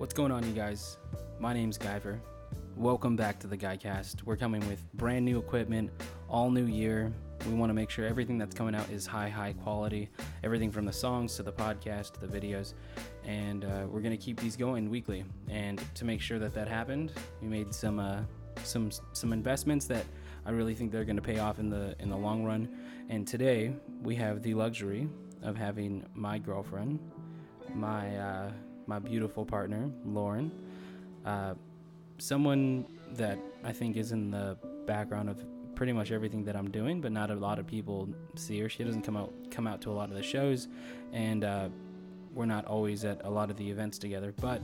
What's going on, you guys? My name's Guyver. Welcome back to the Guycast. We're coming with brand new equipment, all new year. We want to make sure everything that's coming out is high, high quality. Everything from the songs to the podcast to the videos, and uh, we're gonna keep these going weekly. And to make sure that that happened, we made some uh, some some investments that I really think they're gonna pay off in the in the long run. And today we have the luxury of having my girlfriend, my uh, my beautiful partner, Lauren, uh, someone that I think is in the background of pretty much everything that I'm doing, but not a lot of people see her. She doesn't come out come out to a lot of the shows, and uh, we're not always at a lot of the events together. But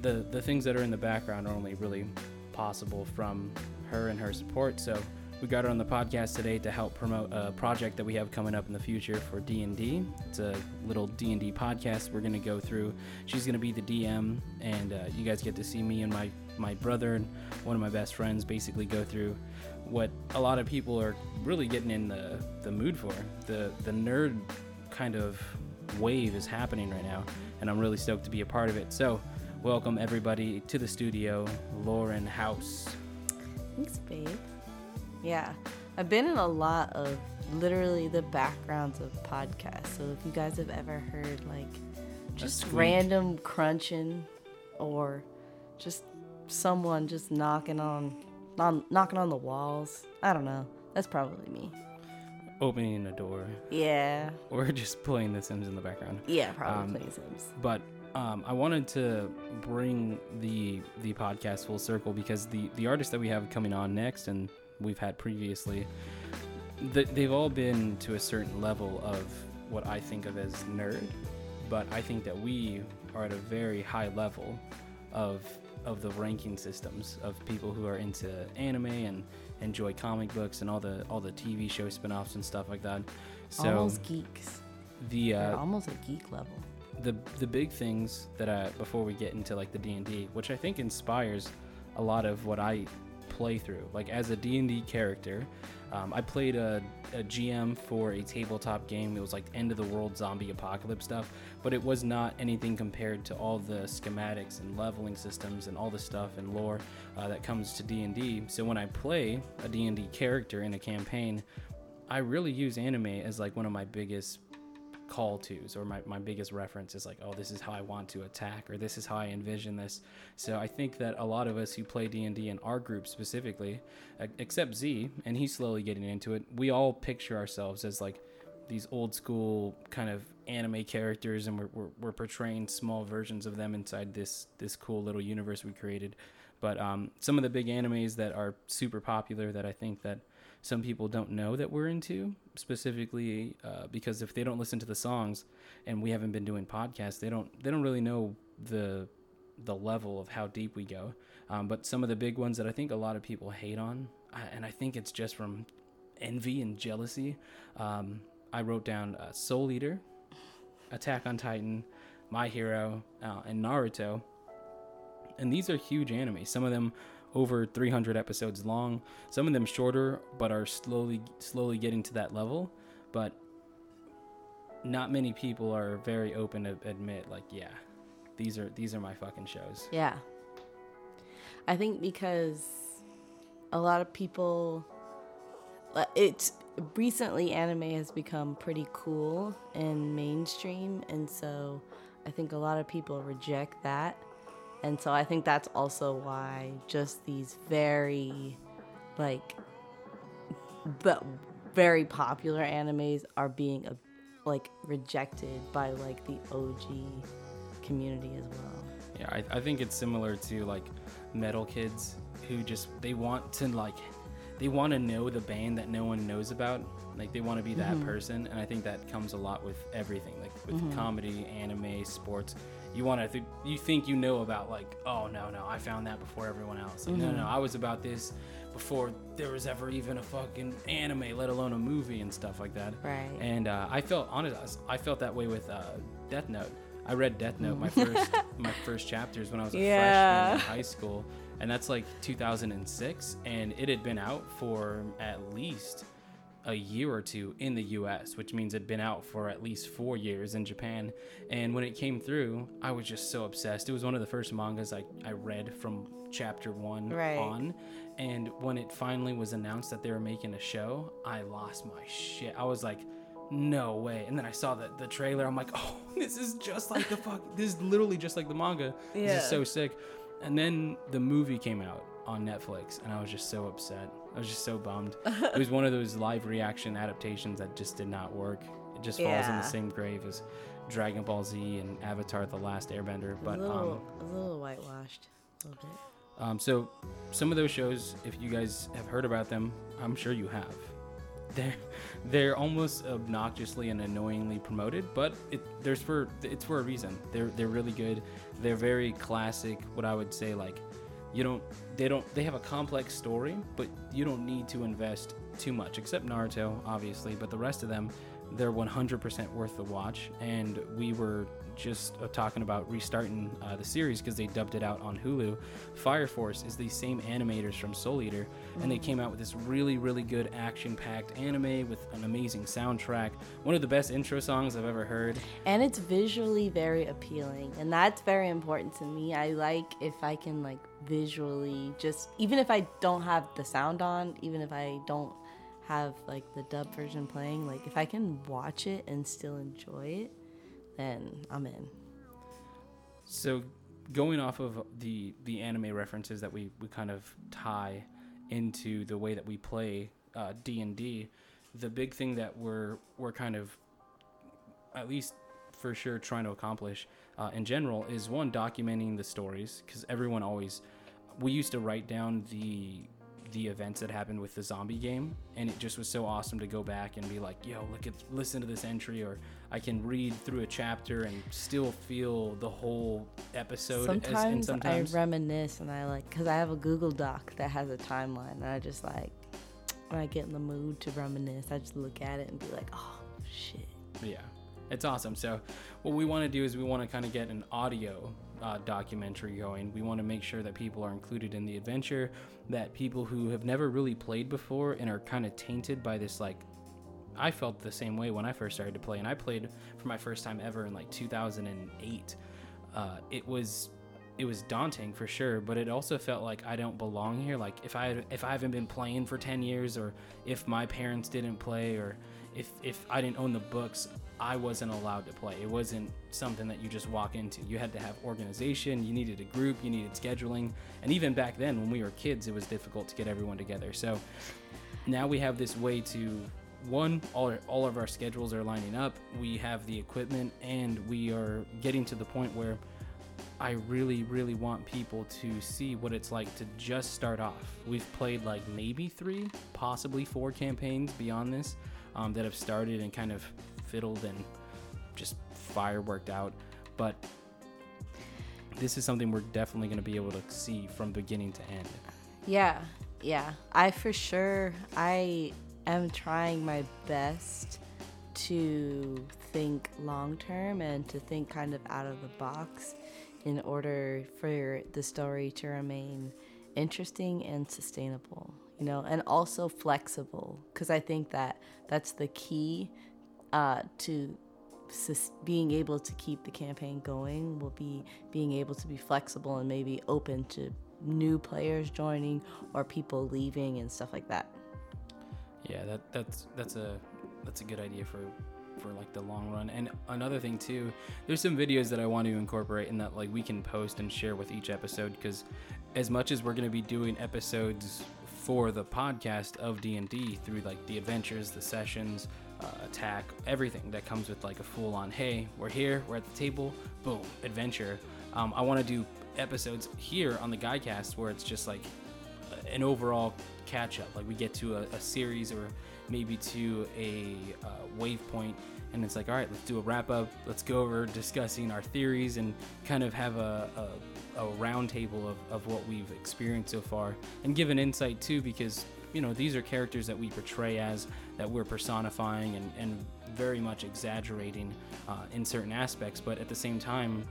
the the things that are in the background are only really possible from her and her support. So we got her on the podcast today to help promote a project that we have coming up in the future for D&D. It's a little D&D podcast we're going to go through. She's going to be the DM and uh, you guys get to see me and my my brother and one of my best friends basically go through what a lot of people are really getting in the the mood for. The the nerd kind of wave is happening right now and I'm really stoked to be a part of it. So, welcome everybody to the studio, Lauren House. Thanks, babe. Yeah, I've been in a lot of literally the backgrounds of podcasts. So if you guys have ever heard like just random crunching or just someone just knocking on, on knocking on the walls, I don't know. That's probably me. Opening a door Yeah. or just playing The Sims in the background. Yeah, probably Um, playing Sims. but um, I wanted to bring the the podcast full circle because the the artist that we have coming on next and we've had previously, th- they've all been to a certain level of what I think of as nerd, but I think that we are at a very high level of of the ranking systems of people who are into anime and enjoy comic books and all the all the TV show spin-offs and stuff like that. So almost geeks. the uh, almost a geek level. the the big things that I before we get into like the D and D, which I think inspires a lot of what I play through. Like as a D and D character, um, I played a, a GM for a tabletop game. It was like end of the world zombie apocalypse stuff, but it was not anything compared to all the schematics and leveling systems and all the stuff and lore uh, that comes to D and D. So when I play a D and D character in a campaign, I really use anime as like one of my biggest call tos or my, my biggest reference is like oh this is how i want to attack or this is how i envision this. So i think that a lot of us who play d&d in our group specifically except z and he's slowly getting into it we all picture ourselves as like these old school kind of anime characters and we're, we're, we're portraying small versions of them inside this this cool little universe we created. But um, some of the big animes that are super popular that i think that some people don't know that we're into specifically uh, because if they don't listen to the songs and we haven't been doing podcasts they don't they don't really know the the level of how deep we go. Um, but some of the big ones that i think a lot of people hate on and i think it's just from envy and jealousy um, i wrote down uh, soul eater attack on titan my hero uh, and naruto. And these are huge anime. Some of them over 300 episodes long some of them shorter but are slowly slowly getting to that level but not many people are very open to admit like yeah these are these are my fucking shows Yeah. I think because a lot of people uh, it's recently anime has become pretty cool and mainstream and so I think a lot of people reject that. And so I think that's also why just these very like the very popular animes are being uh, like rejected by like the OG community as well. yeah I, I think it's similar to like metal kids who just they want to like they want to know the band that no one knows about. Like they want to be that person and i think that comes a lot with everything like with comedy anime sports you want to th- you think you know about like oh no no i found that before everyone else. Like, no no i was about this before there was ever even a fucking anime let alone a movie and stuff like that. Right. and uh, i felt honest i felt that way with uh, death note. I read death note my first my first chapters when i was a Yeah. freshman in high school and that's like 2006 and it had been out for at least a year or two in the US, which means it'd been out for at least four years in Japan. And when it came through, I was just so obsessed. It was one of the first mangas I, I read from chapter one Right. on. And when it finally was announced that they were making a show, I lost my shit. I was like, no way. And then I saw the, the trailer. I'm like, oh, this is just like the fuck. This is literally just like the manga. This is so sick. And then the movie came out on Netflix, and I was just so upset. I was just so bummed. it was one of those live reaction adaptations that just did not work. It just falls in the same grave as Dragon Ball Z and Avatar: The Last Airbender. But a little, um, a little whitewashed, a little bit. um, so some of those shows, if you guys have heard about them, I'm sure you have. They're they're almost obnoxiously and annoyingly promoted, but it there's for it's for a reason. They're they're really good. They're very classic. What I would say like you don't they don't they have a complex story, but you don't need to invest too much except Naruto obviously, but the rest of them they're 100% worth the watch and we were just uh, talking about restarting uh, the series because they dubbed it out on Hulu. Fire Force is the same animators from Soul Eater, and they came out with this really, really good action-packed anime with an amazing soundtrack. One of the best intro songs I've ever heard. And it's visually very appealing, and that's very important to me. I like if I can like visually just even if I don't have the sound on, even if I don't have like the dub version playing, like if I can watch it and still enjoy it, then I'm in. So, going off of the the anime references that we we kind of tie into the way that we play uh, D and D, the big thing that we're we're kind of at least for sure trying to accomplish uh, in general is one documenting the stories because everyone always we used to write down the the events that happened with the zombie game and it just was so awesome to go back and be like yo look at listen to this entry or i can read through a chapter and still feel the whole episode as- Sometimes, sometimes I reminisce and I like because I have a Google Doc that has a timeline, and I just like when I get in the mood to reminisce, I just look at it and be like, oh shit. Yeah, it's awesome. So, what we want to do is we want to kind of get an audio uh, documentary going. We want to make sure that people are included in the adventure, that people who have never really played before and are kind of tainted by this, like, I felt the same way when I first started to play, and I played for my first time ever in like 2008. Uh, it was it was daunting for sure, but it also felt like I don't belong here. Like if I if I haven't been playing for 10 years, or if my parents didn't play, or if if I didn't own the books, I wasn't allowed to play. It wasn't something that you just walk into. You had to have organization. You needed a group. You needed scheduling. And even back then, when we were kids, it was difficult to get everyone together. So now we have this way to one all, all of our schedules are lining up we have the equipment and we are getting to the point where i really really want people to see what it's like to just start off we've played like maybe three possibly four campaigns beyond this um, that have started and kind of fiddled and just fireworked out. But this is something we're definitely going to be able to see from beginning to end. Yeah, yeah. I for sure I am trying my best to think long term and to think kind of out of the box in order for the story to remain interesting and sustainable, you know, and also flexible because I think that that's the key uh, to sus- being able to keep the campaign going will be being able to be flexible and maybe open to new players joining or people leaving and stuff like that. Yeah, that that's that's a that's a good idea for for like the long run. And another thing too, there's some videos that I want to incorporate in that like we can post and share with each episode because as much as we're going to be doing episodes for the podcast of D&D through like the adventures, the sessions, uh, attack, everything that comes with like a full on hey, we're here, we're at the table, boom, adventure. Um, I want to do episodes here on the Guycast where it's just like an overall catch up. Like we get to a, a series or maybe to a uh, waypoint, and it's like, all right, let's do a wrap up. Let's go over discussing our theories and kind of have a, a, a round table of, of what we've experienced so far and give an insight too, because you know these are characters that we portray as that we're personifying and, and very much exaggerating uh, in certain aspects, but at the same time,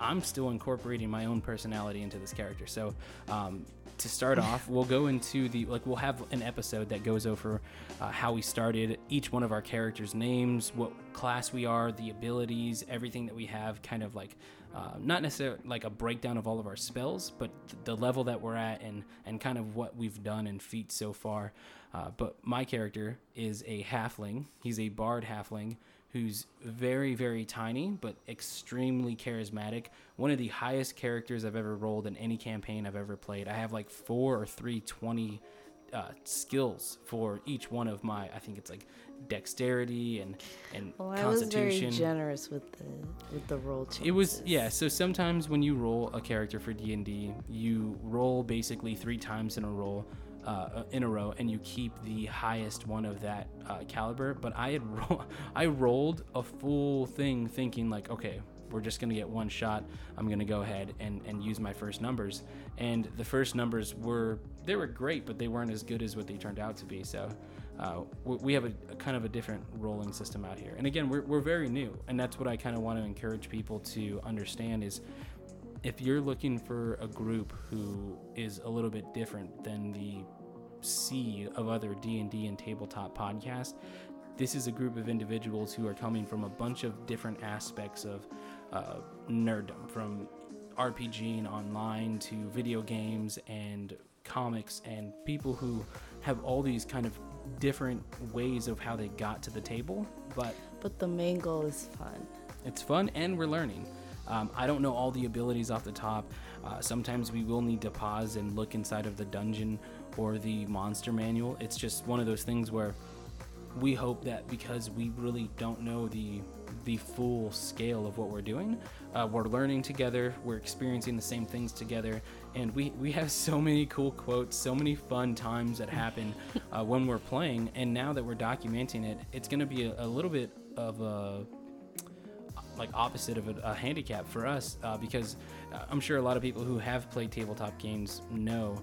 I'm still incorporating my own personality into this character. So um, to start off, we'll go into the like we'll have an episode that goes over uh, how we started, each one of our characters' names, what class we are, the abilities, everything that we have, kind of like uh, not necessarily like a breakdown of all of our spells, but th- the level that we're at and and kind of what we've done and feats so far. Uh, but my character is a halfling. He's a bard halfling who's very, very tiny but extremely charismatic. One of the highest characters I've ever rolled in any campaign I've ever played. I have like four or three 20 uh, skills for each one of my, I think it's like dexterity and and Well, I constitution. was very generous with the with the roll changes. It was yeah. So sometimes when you roll a character for D and D, you roll basically three times in a roll, uh, in a row, and you keep the highest one of that uh, caliber. But I had ro- I rolled a full thing thinking like, okay, we're just gonna get one shot. I'm gonna go ahead and and use my first numbers. And the first numbers were they were great, but they weren't as good as what they turned out to be. So. Uh, we we have a, a kind of a different rolling system out here, and again, we're, we're very new, and that's what I kind of want to encourage people to understand is if you're looking for a group who is a little bit different than the sea of other D&D and tabletop podcasts, this is a group of individuals who are coming from a bunch of different aspects of uh, nerddom, from RPG and online to video games and comics, and people who have all these kind of different ways of how they got to the table, but But the main goal is fun. it's fun and we're learning. Um, I don't know all the abilities off the top. Uh, sometimes we will need to pause and look inside of the dungeon or the monster manual. It's just one of those things where we hope that because we really don't know the the full scale of what we're doing, uh, we're learning together. We're experiencing the same things together, and we we have so many cool quotes, so many fun times that happen uh, when we're playing. And now that we're documenting it, it's going to be a, a little bit of a like opposite of a, a handicap for us uh, because uh, I'm sure a lot of people who have played tabletop games know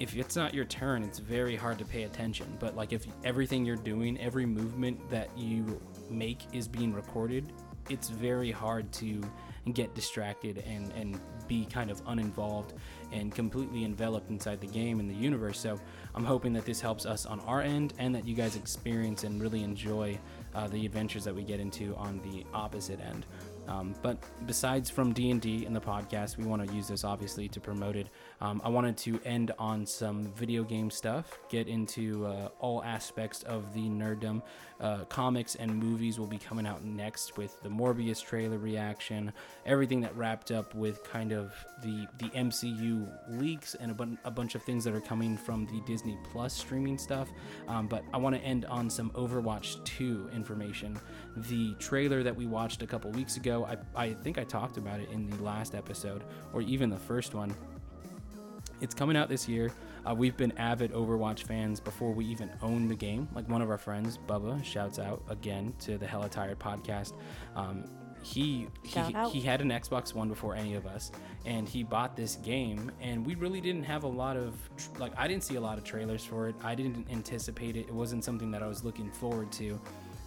if it's not your turn, it's very hard to pay attention. But like if everything you're doing, every movement that you make is being recorded, it's very hard to get distracted and and be kind of uninvolved and completely enveloped inside the game and the universe. So I'm hoping that this helps us on our end and that you guys experience and really enjoy uh, the adventures that we get into on the opposite end. Um, but besides from D&D in the podcast, we want to use this obviously to promote it. Um, I wanted to end on some video game stuff, get into uh, all aspects of the nerddom. Uh, comics and movies will be coming out next with the Morbius trailer reaction, everything that wrapped up with kind of the the MCU leaks and a, a bunch of things that are coming from the Disney Plus streaming stuff. Um, but I want to end on some Overwatch 2 information. The trailer that we watched a couple weeks ago, I, I think I talked about it in the last episode or even the first one. It's coming out this year. Uh, we've been avid Overwatch fans before we even owned the game. Like one of our friends, Bubba, shouts out again to the Hella Tired podcast. Um, he he, he had an Xbox One before any of us, and he bought this game. And we really didn't have a lot of like I didn't see a lot of trailers for it. I didn't anticipate it. It wasn't something that I was looking forward to.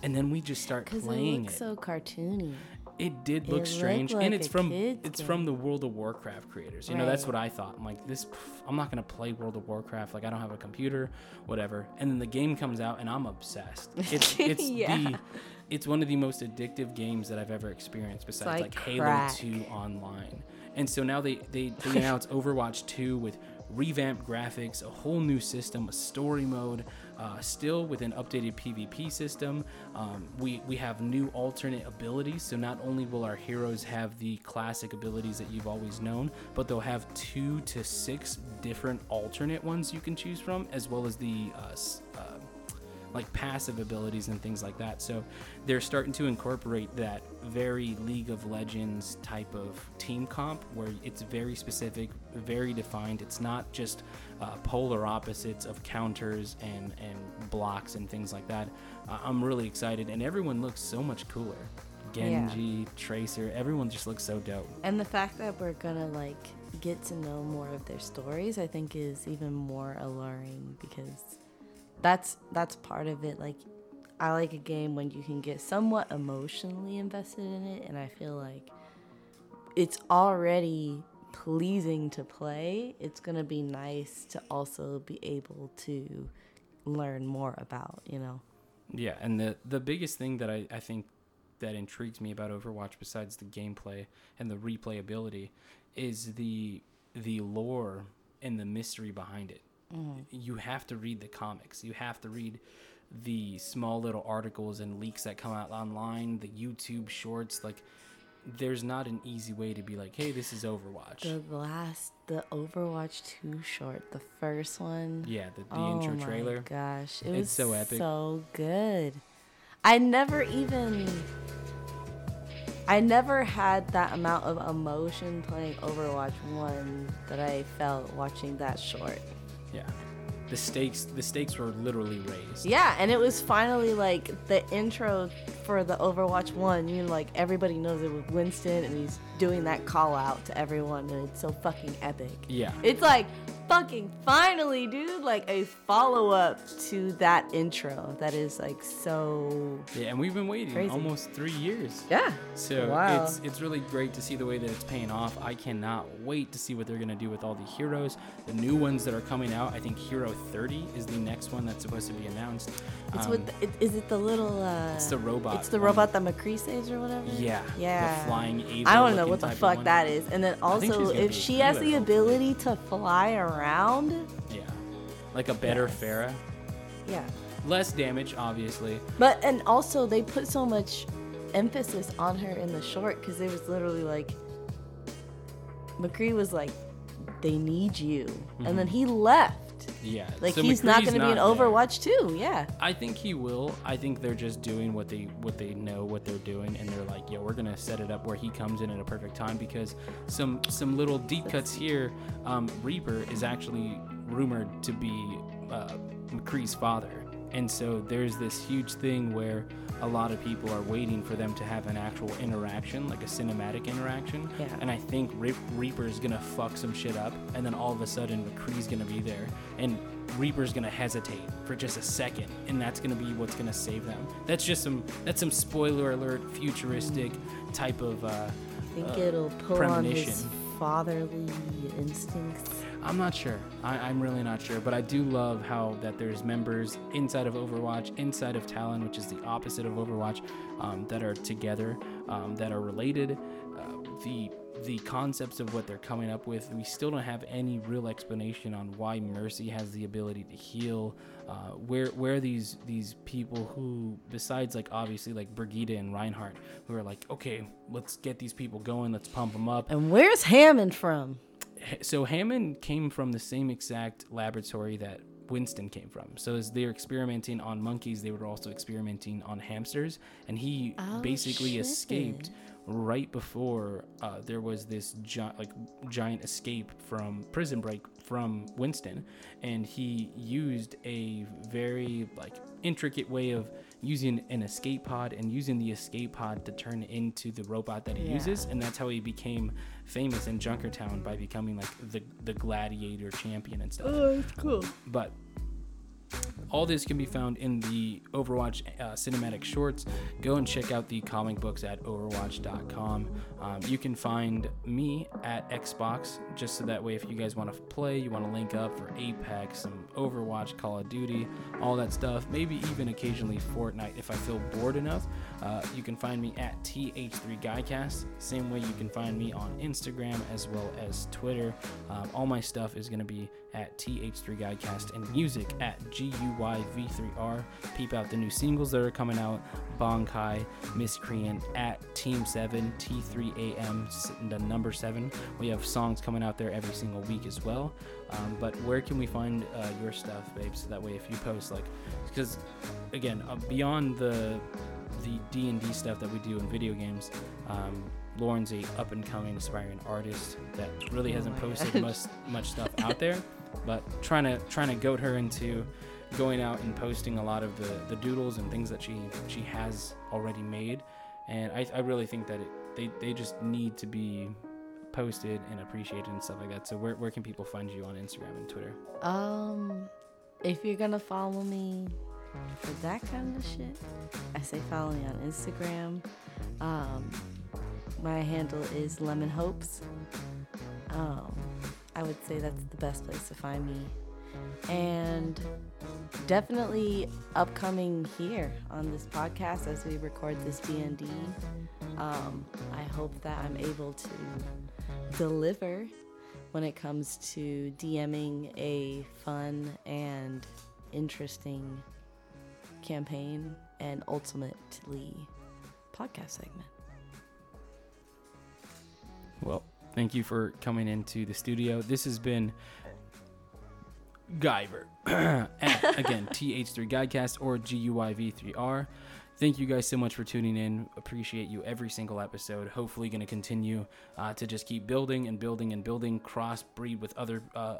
And then we just start it playing looks it. so cartoony. It did look looked strange, like and it's from it's game. from the World of Warcraft creators. You know, that's what I thought. I'm like, this, I'm not gonna play World of Warcraft. Like, I don't have a computer, whatever. And then the game comes out, and I'm obsessed. It's it's Yeah. the it's one of the most addictive games that I've ever experienced, besides like like, Halo 2 online. And so now they they, they announced Overwatch 2 with revamped graphics, a whole new system, a story mode, uh, still with an updated PvP system. Um, we we have new alternate abilities, so not only will our heroes have the classic abilities that you've always known, but they'll have two to six different alternate ones you can choose from, as well as the uh, like passive abilities and things like that. So they're starting to incorporate that very League of Legends type of team comp where it's very specific, very defined. It's not just uh, polar opposites of counters and, and blocks and things like that. Uh, I'm really excited, and everyone looks so much cooler. Genji, Tracer, everyone just looks so dope. And the fact that we're gonna like get to know more of their stories, I think, is even more alluring because that's that's part of it. Like, I like a game when you can get somewhat emotionally invested in it, and I feel like it's already pleasing to play. It's gonna be nice to also be able to learn more about. You know. Yeah, and the the biggest thing that I, I think that intrigues me about Overwatch besides the gameplay and the replayability is the the lore and the mystery behind it. Mm-hmm. You have to read the comics. You have to read the small little articles and leaks that come out online, the YouTube shorts like there's not an easy way to be like, "Hey, this is Overwatch." The last, the Overwatch 2 short, the first one. yeah, the, the oh intro my trailer. gosh, it It's was so epic. so good. I never even I never had that amount of emotion playing Overwatch 1 that I felt watching that short. Yeah. The stakes the stakes were literally raised. Yeah, and it was finally like the intro for the Overwatch 1. You know, like everybody knows it was Winston and he's doing that call out to everyone and it's so fucking epic. Yeah. It's like fucking finally, dude, like a follow up to that intro that is like so Yeah, and we've been waiting Crazy. almost 3 years. Yeah. So Wow. it's it's really great to see the way that it's paying off. I cannot wait to see what they're gonna do with all the heroes, the new ones that are coming out. I think Hero 30 is the next one that's supposed to be announced. It's Um, with the, it, is it the little uh it's the robot. It's the one. robot that McCree saves or whatever? Yeah. Yeah. The flying I don't know what the fuck that is. And then I think she's also if she has the ability to fly around, Yeah. Like a better Yes. Pharah. yeah. Less damage, obviously. But and also they put so much emphasis on her in the short because it was literally like McCree was like, "They need you," and then mm-hmm. he left. Yeah. Like so he's not going to be in not there. Overwatch too. Yeah. I think he will. I think they're just doing what they what they know what they're doing, and they're like, "Yo, we're gonna set it up where he comes in at a perfect time." Because some some little deep cuts here. Um, Reaper is actually rumored to be uh, McCree's father, and so there's this huge thing where a lot of people are waiting for them to have an actual interaction, like a cinematic interaction. Yeah. And I think Re- Reaper's gonna fuck some shit up, and then all of a sudden McCree's gonna be there, and Reaper's gonna hesitate for just a second, and that's gonna be what's gonna save them. That's just some that's some spoiler alert, futuristic type of. Uh, I think uh, it'll pull on his fatherly instincts. I'm not sure. I, I'm really not sure, but I do love how that there's members inside of Overwatch, inside of Talon, which is the opposite of Overwatch, um, that are together, um, that are related. Uh, the the concepts of what they're coming up with, we still don't have any real explanation on why Mercy has the ability to heal. Uh, where where these these people who, besides like obviously like Brigida and Reinhardt, who are like, okay, let's get these people going, let's pump them up. And where's Hammond from? So Hammond came from the same exact laboratory that Winston came from. So as they're experimenting on monkeys, they were also experimenting on hamsters, and he Oh, basically shit. escaped right before uh, there was this gi- like giant escape from prison break from Winston, and he used a very like intricate way of using an escape pod and using the escape pod to turn into the robot that he Yeah. uses and that's how he became famous in Junkertown by becoming like the the gladiator champion and stuff. Oh, that's cool. But all this can be found in the Overwatch uh, cinematic shorts. Go and check out the comic books at overwatch.com. Um, you can find me at Xbox, just so that way, if you guys want to play, you want to link up for Apex, some Overwatch, Call of Duty, all that stuff. Maybe even occasionally Fortnite if I feel bored enough. Uh, you can find me at TH3GuyCast. Same way you can find me on Instagram as well as Twitter. Um, all my stuff is going to be at TH3GuyCast and music at GUYV3R. Peep out the new singles that are coming out Bonkai, Miscreant, at Team 7, T3AM, s- the number 7. We have songs coming out there every single week as well. Um, but where can we find uh, your stuff, babe? So that way, if you post, like, because again, uh, beyond the the D and D stuff that we do in video games, um, Lauren's a up and coming aspiring artist that really Oh hasn't my posted much much stuff out there, but trying to trying to goat her into going out and posting a lot of the the doodles and things that she she has already made, and I, I really think that it, they they just need to be posted and appreciated and stuff like that. So where where can people find you on Instagram and Twitter? Um, if you're gonna follow me for that kind of shit, I say follow me on Instagram. Um, my handle is Lemon Hopes. Um, I would say that's the best place to find me. And definitely upcoming here on this podcast as we record this D&D. Um, I hope that I'm able to deliver when it comes to DMing a fun and interesting campaign and ultimately podcast segment. Well, thank you for coming into the studio. This has been Guyver at again TH3 GuyCast or GUYV3R. Thank you guys so much for tuning in. Appreciate you every single episode. Hopefully, going to continue uh, to just keep building and building and building, cross breed with other uh,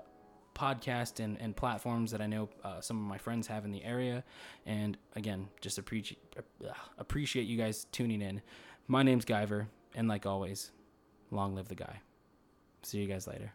podcasts and, and platforms that I know uh, some of my friends have in the area. And again, just appreciate uh, appreciate you guys tuning in. My name's Guyver, and like always, long live the guy. See you guys later.